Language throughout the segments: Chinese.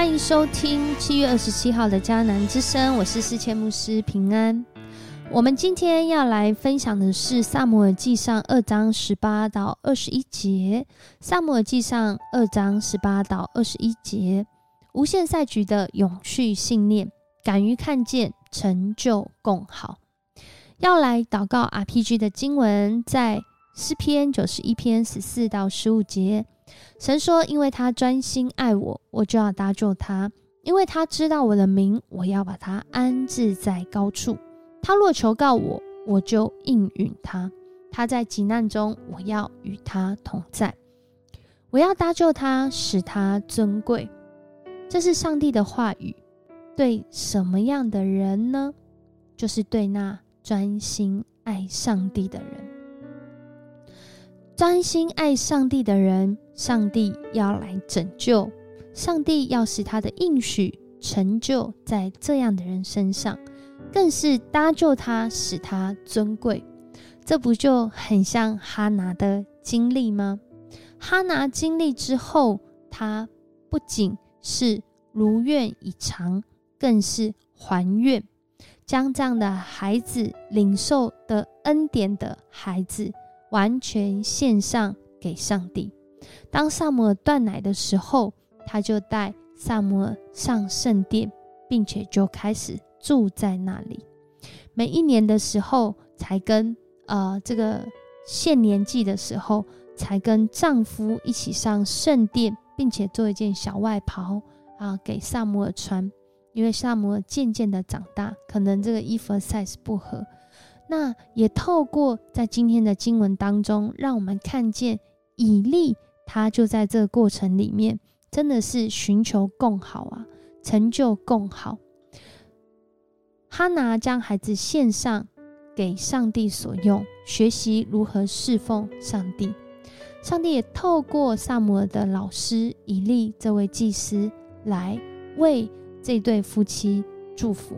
欢迎收听七月二十七号的迦南之声，我是思谦牧师平安。我们今天要来分享的是《萨姆尔记上》二章十八到二十一节，《萨姆尔记上》二章十八到二十一节，无限赛局的永续信念，敢于看见，成就共好。要来祷告 RPG 的经文，在诗篇九十一篇十四到十五节。神说：“因为他专心爱我，我就要搭救他；因为他知道我的名，我要把他安置在高处。他若求告我，我就应允他。他在急难中，我要与他同在。我要搭救他，使他尊贵。”这是上帝的话语，对什么样的人呢？就是对那专心爱上帝的人。专心爱上帝的人。上帝要来拯救，上帝要使他的应许成就在这样的人身上，更是搭救他，使他尊贵。这不就很像哈拿的经历吗？哈拿经历之后，他不仅是如愿以偿，更是还愿，将这样的孩子领受的恩典的孩子，完全献上给上帝。当萨摩尔断奶的时候，他就带萨摩尔上圣殿，并且就开始住在那里。每一年的时候，才跟呃这个献年纪的时候，才跟丈夫一起上圣殿，并且做一件小外袍啊给萨摩尔穿。因为萨摩尔渐渐的长大，可能这个衣服 size 不合。那也透过在今天的经文当中，让我们看见以利。他就在这个过程里面，真的是寻求共好啊，成就共好。哈拿将孩子献上给上帝所用，学习如何侍奉上帝。上帝也透过萨姆尔的老师以利这位祭司来为这对夫妻祝福，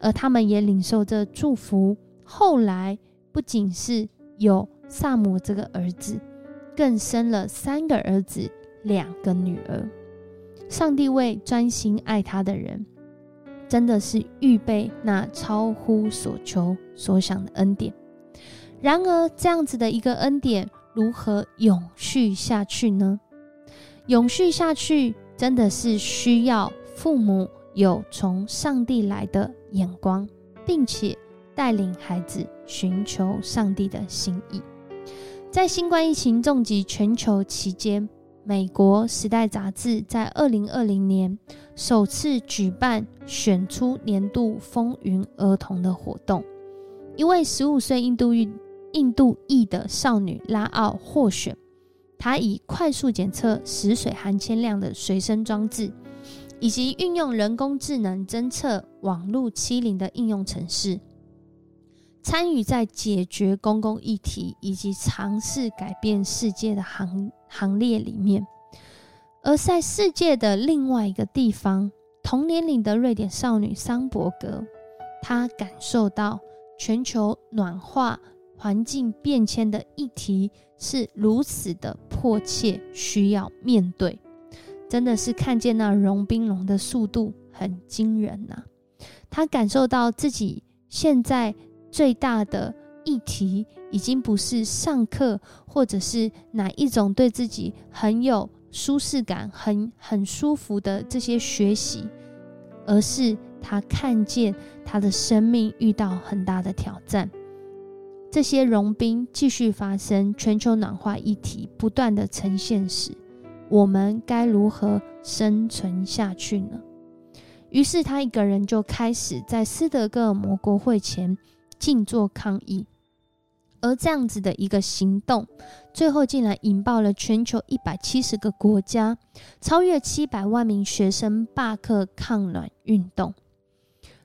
而他们也领受这祝福。后来不仅是有萨姆这个儿子。更生了三个儿子，两个女儿。上帝为专心爱他的人，真的是预备那超乎所求所想的恩典。然而，这样子的一个恩典，如何永续下去呢？永续下去，真的是需要父母有从上帝来的眼光，并且带领孩子寻求上帝的心意。在新冠疫情重击全球期间，美国《时代》杂志在二零二零年首次举办选出年度风云儿童的活动。一位十五岁印度裔印度裔的少女拉奥获选，她以快速检测食水含铅量的随身装置，以及运用人工智能侦测网络欺凌的应用程式。参与在解决公共议题以及尝试改变世界的行行列里面，而在世界的另外一个地方，同年龄的瑞典少女桑伯格，她感受到全球暖化、环境变迁的议题是如此的迫切，需要面对。真的是看见那融冰融的速度很惊人呐！她感受到自己现在。最大的议题已经不是上课，或者是哪一种对自己很有舒适感、很很舒服的这些学习，而是他看见他的生命遇到很大的挑战。这些融冰继续发生，全球暖化议题不断的呈现时，我们该如何生存下去呢？于是他一个人就开始在斯德哥尔摩国会前。静坐抗议，而这样子的一个行动，最后竟然引爆了全球一百七十个国家，超越七百万名学生罢课抗暖运动。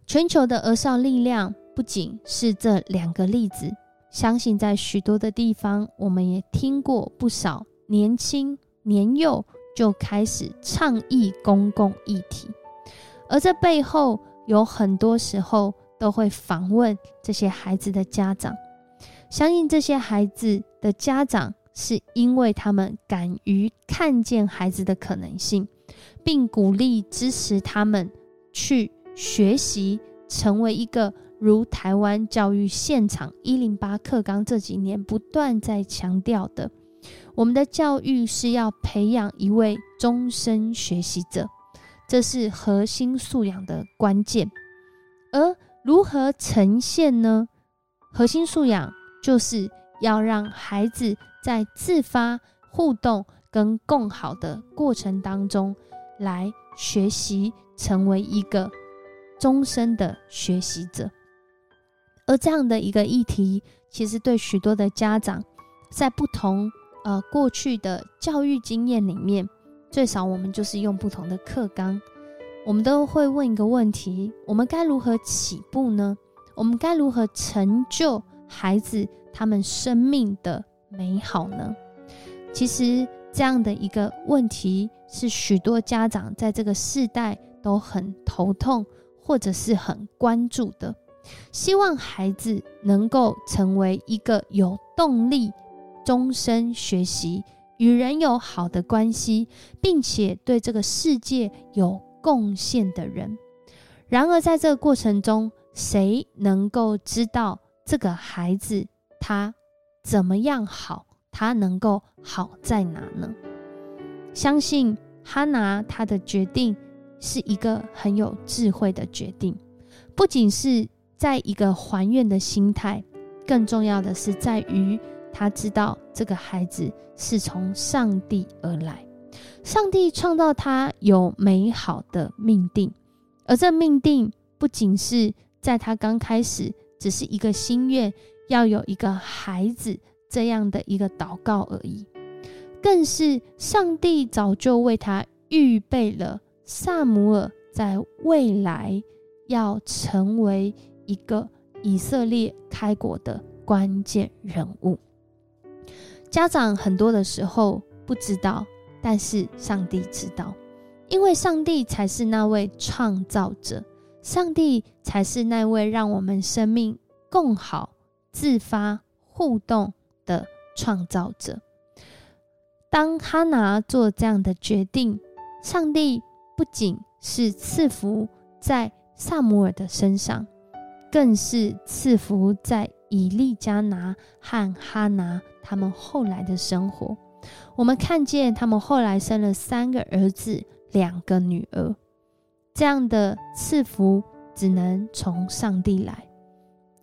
全球的儿少力量不仅是这两个例子，相信在许多的地方，我们也听过不少年轻年幼就开始倡议公共议题，而这背后有很多时候。都会访问这些孩子的家长，相信这些孩子的家长是因为他们敢于看见孩子的可能性，并鼓励支持他们去学习，成为一个如台湾教育现场一零八课纲这几年不断在强调的，我们的教育是要培养一位终身学习者，这是核心素养的关键。而如何呈现呢？核心素养就是要让孩子。在自发互动跟共好的过程当中，来学习成为一个终身的学习者。而这样的一个议题，其实对许多的家长，在不同呃过去的教育经验里面，最少我们就是用不同的课纲，我们都会问一个问题：我们该如何起步呢？我们该如何成就孩子他们生命的？美好呢？其实这样的一个问题是许多家长在这个世代都很头痛，或者是很关注的。希望孩子能够成为一个有动力、终身学习、与人有好的关系，并且对这个世界有贡献的人。然而，在这个过程中，谁能够知道这个孩子他？怎么样好？他能够好在哪呢？相信哈拿他的决定是一个很有智慧的决定，不仅是在一个还愿的心态，更重要的是在于他知道这个孩子是从上帝而来，上帝创造他有美好的命定，而这命定不仅是在他刚开始只是一个心愿。要有一个孩子这样的一个祷告而已，更是上帝早就为他预备了萨姆尔，在未来要成为一个以色列开国的关键人物。家长很多的时候不知道，但是上帝知道，因为上帝才是那位创造者，上帝才是那位让我们生命更好。自发互动的创造者。当哈拿做这样的决定，上帝不仅是赐福在萨姆尔的身上，更是赐福在以利加拿和哈拿他们后来的生活。我们看见他们后来生了三个儿子，两个女儿。这样的赐福只能从上帝来。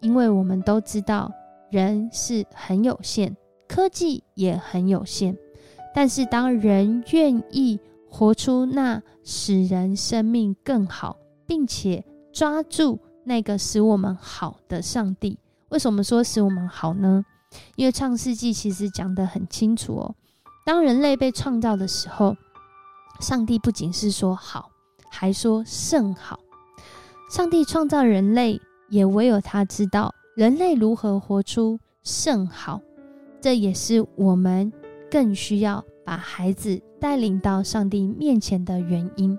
因为我们都知道，人是很有限，科技也很有限。但是，当人愿意活出那使人生命更好，并且抓住那个使我们好的上帝，为什么说使我们好呢？因为创世纪其实讲得很清楚哦。当人类被创造的时候，上帝不仅是说好，还说甚好。上帝创造人类。也唯有他知道人类如何活出甚好，这也是我们更需要把孩子带领到上帝面前的原因。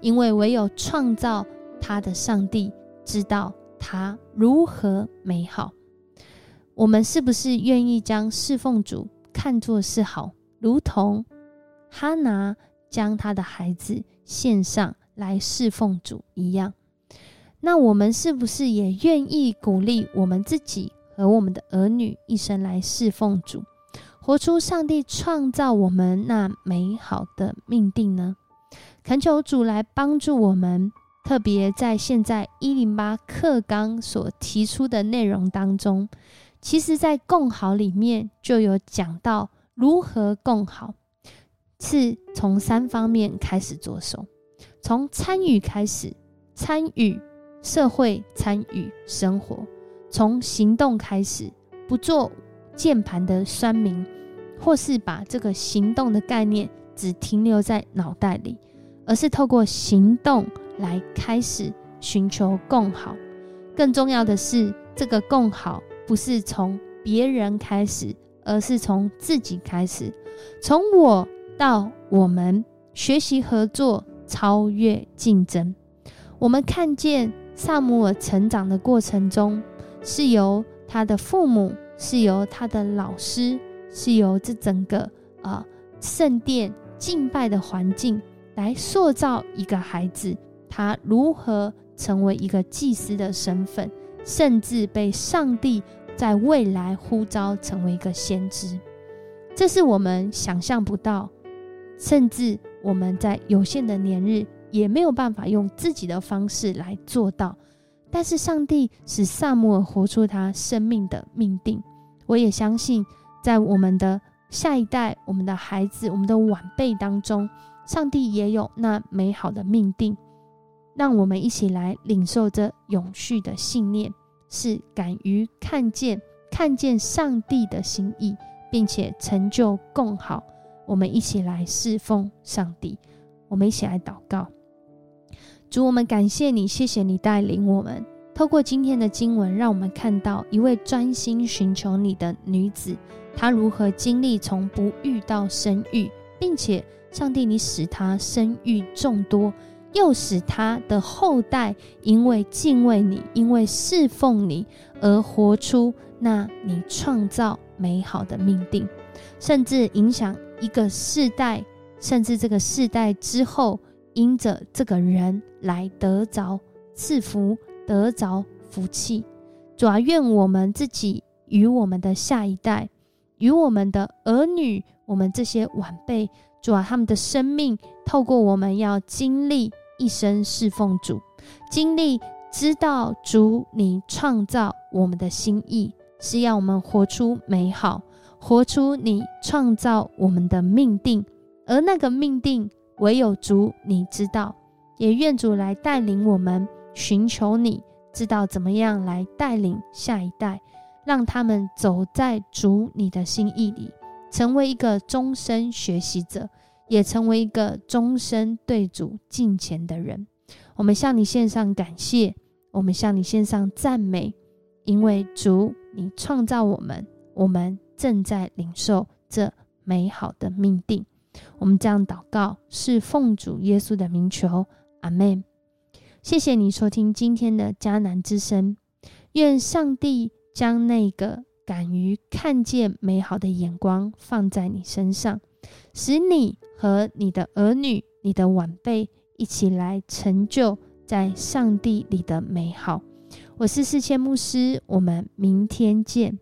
因为唯有创造他的上帝知道他如何美好。我们是不是愿意将侍奉主看作是好，如同哈拿将他的孩子献上来侍奉主一样？那我们是不是也愿意鼓励我们自己和我们的儿女一生来侍奉主，活出上帝创造我们那美好的命定呢？恳求主来帮助我们，特别在现在一零八课纲所提出的内容当中，其实在共好里面就有讲到如何共好，是从三方面开始着手，从参与开始，参与。社会参与生活，从行动开始，不做键盘的酸民，或是把这个行动的概念只停留在脑袋里，而是透过行动来开始寻求共好。更重要的是，这个共好不是从别人开始，而是从自己开始，从我到我们，学习合作，超越竞争。我们看见。萨姆尔成长的过程中，是由他的父母，是由他的老师，是由这整个啊圣殿敬拜的环境来塑造一个孩子，他如何成为一个祭司的身份，甚至被上帝在未来呼召成为一个先知。这是我们想象不到，甚至我们在有限的年日也没有办法用自己的方式来做到。但是上帝使萨姆尔活出他生命的命定，我也相信，在我们的下一代、我们的孩子、我们的晚辈当中，上帝也有那美好的命定。让我们一起来领受这永续的信念，是敢于看见、看见上帝的心意，并且成就更好。我们一起来侍奉上帝，我们一起来祷告。主，我们感谢你，谢谢你带领我们。透过今天的经文，让我们看到一位专心寻求你的女子，她如何经历从不遇到生育，并且上帝你使她生育众多，又使他的后代因为敬畏你，因为侍奉你而活出那你创造美好的命定，甚至影响一个世代，甚至这个世代之后。因着这个人来得着赐福，得着福气。主啊，愿我们自己与我们的下一代，与我们的儿女，我们这些晚辈，主啊，他们的生命透过我们要经历一生侍奉主，经历知道主你创造我们的心意，是要我们活出美好，活出你创造我们的命定，而那个命定。唯有主，你知道，也愿主来带领我们寻求你，知道怎么样来带领下一代，让他们走在主你的心意里，成为一个终身学习者，也成为一个终身对主敬虔的人。我们向你献上感谢，我们向你献上赞美，因为主你创造我们，我们正在领受这美好的命定。我们这样祷告，是奉主耶稣的名求，阿门。谢谢你收听今天的迦南之声，愿上帝将那个敢于看见美好的眼光放在你身上，使你和你的儿女、你的晚辈一起来成就在上帝里的美好。我是四千牧师，我们明天见。